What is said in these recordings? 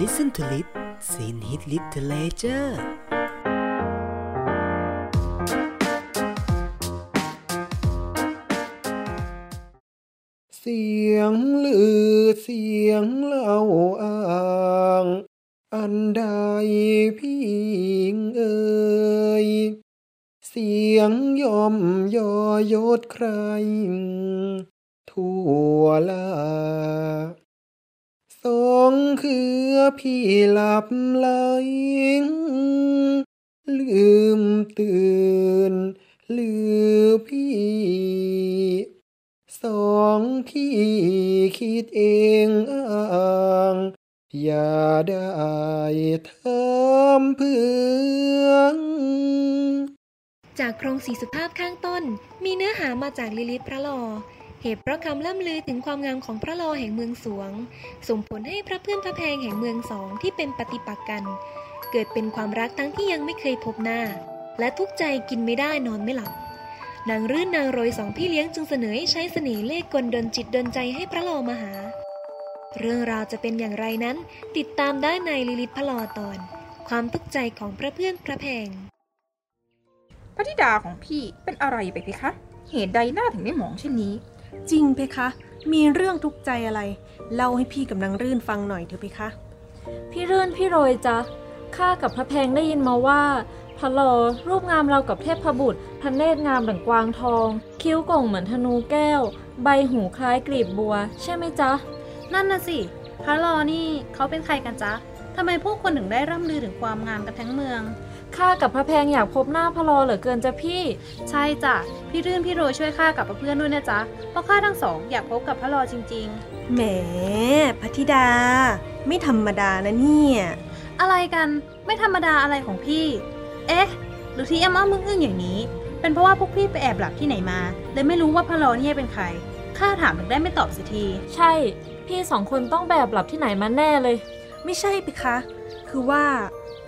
Listen to Lit Sin Hit Literature เสียงลือเสียงเล่าอ้าง อันใดพี่เอ่ยเสียงยอมยอยศใคร ทั่วลา องคือพี่หลับไหลลืมตื่นลือพี่สองที่คิดเองอ้างอย่าได้ทำเพื่องจากโคลงสี่สุภาพข้างต้นมีเนื้อหามาจากลิลิตพระลอ เหตุเพราะคำล่ำลือถึงความงามของพระลอแห่งเมืองสรวง ส่งผลให้พระเพื่อนพระแพงแห่งเมืองสรองที่เป็นปฏิปักษ์กัน เกิดเป็นความรักทั้งที่ยังไม่เคยพบหน้า และทุกข์ใจกินไม่ได้นอนไม่หลับนางรื่นนางโรยสองพี่เลี้ยงจึงเสนอให้ใช้เสน่ห์เล่ห์กลดนจิตดนใจให้พระลอมาหา เรื่องราวจะเป็นอย่างไรนั้น ติดตามได้ในลิลิตพระลอตอน ความทุกข์ใจของพระเพื่อนพระแพงพระธิดาของพี่เป็นอะไรไปเพคะ เหตุใดหน้าถึงได้หมองเช่นนี้ จริงเพคะ มีเรื่องทุกข์ใจอะไร เล่าให้พี่กับนางรื่นฟังหน่อยเถอะเพคะ พี่รื่นพี่โรยจ๊ะข้ากับพระแพงได้ยินมาว่าพระลอรูปงามเรากับเทพบุตรพระเนตรงามดั่งกวางทอง คิ้วก่งเหมือนธนูแก้ว ใบหูคล้ายกลีบบัว ใช่ไหมจ๊ะ นั่นน่ะสิพระลอนี่เขาเป็นใครกันจ๊ะทำไมผู้คนถึงได้ร่ำลือถึงความงามกันทั้งเมือง ข้ากับพระแพงอยากพบหน้าพระลอเหลือเกินจ้ะพี่ ใช่จ้ะ พี่รื่นพี่โรยช่วยข้ากับเพื่อนด้วยนะจ๊ะ เพราะข้าทั้งสองอยากพบกับพระลอจริงแหมพัทิดา ไม่ธรรมดานะเนี่ยๆอะไรกันไม่ธรรมดาอะไรของพี่ เอ๊ะ หรือที่อ้ำอ้ำมึงอึ้งอย่างนี้ เป็นเพราะว่าพวกพี่ไปแอบหลับที่ไหนมาเลยไม่รู้ว่าพระลอเนี่ยเป็นใคร ข้าถามถึงได้ไม่ตอบสักที ใช่ พี่สองคนต้องแบบหลับที่ไหนมาแน่เลย ไม่ใช่เพคะ คือว่า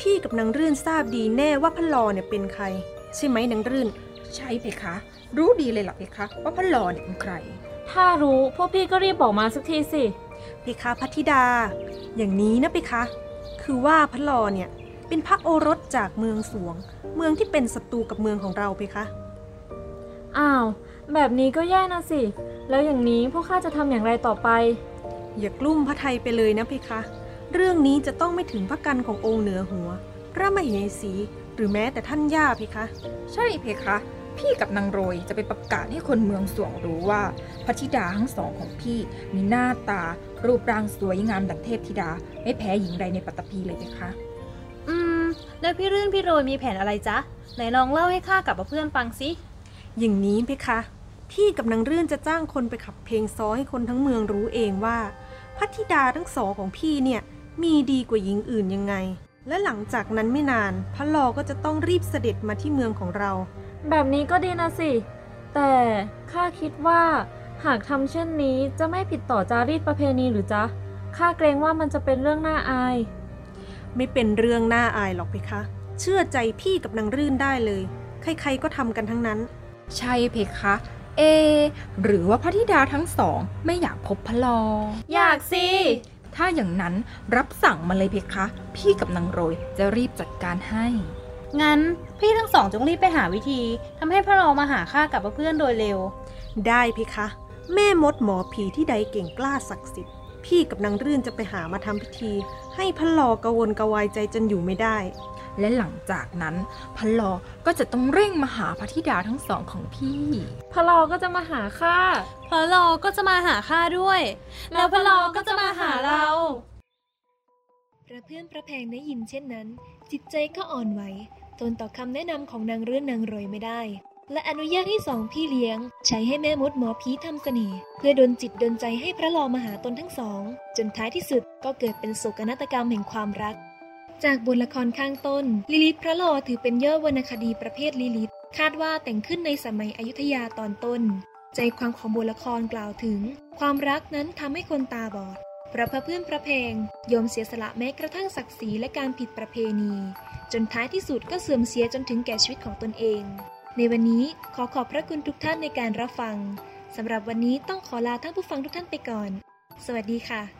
พี่กับนางรื่นทราบดีแน่ว่าพระลอเนี่ยเป็นใคร ใช่ไหมนางรื่น ใช่เพคะ รู้ดีเลยหรอเพคะว่าพระลอเนี่ยเป็นใคร ถ้ารู้พวกพี่ก็รีบบอกมาสักทีสิเพคะพัทิดา อย่างนี้นะเพคะ คือว่าพระลอเนี่ยเป็นพระโอรสจากเมืองสวง เมืองที่เป็นศัตรูกับเมืองของเราเพคะอ้าว แบบนี้ก็แย่นะสิ แล้วอย่างนี้พวกข้าจะทำอย่างไรต่อไป อย่ากลุ้มพระไทยไปเลยนะเพคะ เรื่องนี้จะต้องไม่ถึงพระกันขององค์เหนือหัว พระมเหสี หรือแม้แต่ท่านย่าเพคะ ใช่เพคะ พี่กับนางโรยจะไปประกาศให้คนเมืองสวงรู้ว่าพระธิดาทั้งสองของพี่มีหน้าตา รูปร่างสวยงามดังเทพธิดา ไม่แพ้หญิงใดในปัตตภีเลยเพคะ อืม แล้วพี่รื่นพี่โรยมีแผนอะไรจ๊ะ ไหนลองเล่าให้ข้ากับเพื่อนฟังสิ อย่างนี้เพคะ พี่กับนางเรื่อนจะจ้างคนไปขับเพลงซ้อให้คนทั้งเมืองรู้เองว่าพระธิดาทั้งสองของพี่เนี่ย มีดีกว่าหญิงอื่นยังไง และหลังจากนั้นไม่นาน พระลอก็จะต้องรีบเสด็จมาที่เมืองของเรา แบบนี้ก็ดีนะสิ แต่ข้าคิดว่า หากทำเช่นนี้จะไม่ผิดต่อจารีตประเพณีหรือจ๊ะข้าเกรงว่ามันจะเป็นเรื่องน่าอาย ไม่เป็นเรื่องน่าอายหรอกเพคะ เชื่อใจพี่กับนางรื่นได้เลย ใครๆก็ทำกันทั้งนั้น ใช่เพคะ เอะหรือว่าพระธิดาทั้งสองไม่อยากพบพระลอ อยากสิ ถ้าอย่างนั้นรับสั่งมาเลยเพคะ พี่กับนางโรยจะรีบจัดการให้ งั้นพี่ทั้งสองจงรีบไปหาวิธีทำให้พระลอมาหาข้ากับเพื่อนโดยเร็ว ได้เพคะ แม่มดหมอผีที่ใดเก่งกล้าศักดิ์สิทธิ์พี่กับนางรื่นจะไปหามาทำพิธี ให้พระลอกระวนกระวายใจจนอยู่ไม่ได้ และหลังจากนั้นพระลอก็จะต้องเร่งมาหาพระธิดาทั้งสองของพี่พระลอก็จะมาหาข้าพระลอก็จะมาหาข้าด้วย แล้วพระลอก็จะมาหาเราพระเพื่อนพระแพงได้ยินเช่นนั้น จิตใจก็อ่อนไหวทนต่อคำแนะนำของนางเรื่อนนางรวยไม่ได้ และอนุญาตให้สองพี่เลี้ยง ใช้ให้แม่มดหมอผีทำเสน่ห์เพื่อดนจิตดนใจให้พระลอมาหาตนทั้งสอง จนท้ายที่สุดก็เกิดเป็นโศกนาฏกรรมแห่งความรัก จากบทละครข้างต้น ลิลิตพระลอถือเป็นยอดวรรณคดีประเภทลิลิต คาดว่าแต่งขึ้นในสมัยอยุธยาตอนต้น ใจความของบทละครกล่าวถึง ความรักนั้นทำให้คนตาบอดพระพระเพื่อนพระเพงยอมเสียสละแม้กระทั่งศักดิ์ศรีและการผิดประเพณี จนท้ายที่สุดก็เสื่อมเสียจนถึงแก่ชีวิตของตนเอง ในวันนี้ขอขอบพระคุณทุกท่านในการรับฟังสำหรับวันนี้ต้องขอลาท่านผู้ฟังทุกท่านไปก่อน สวัสดีค่ะ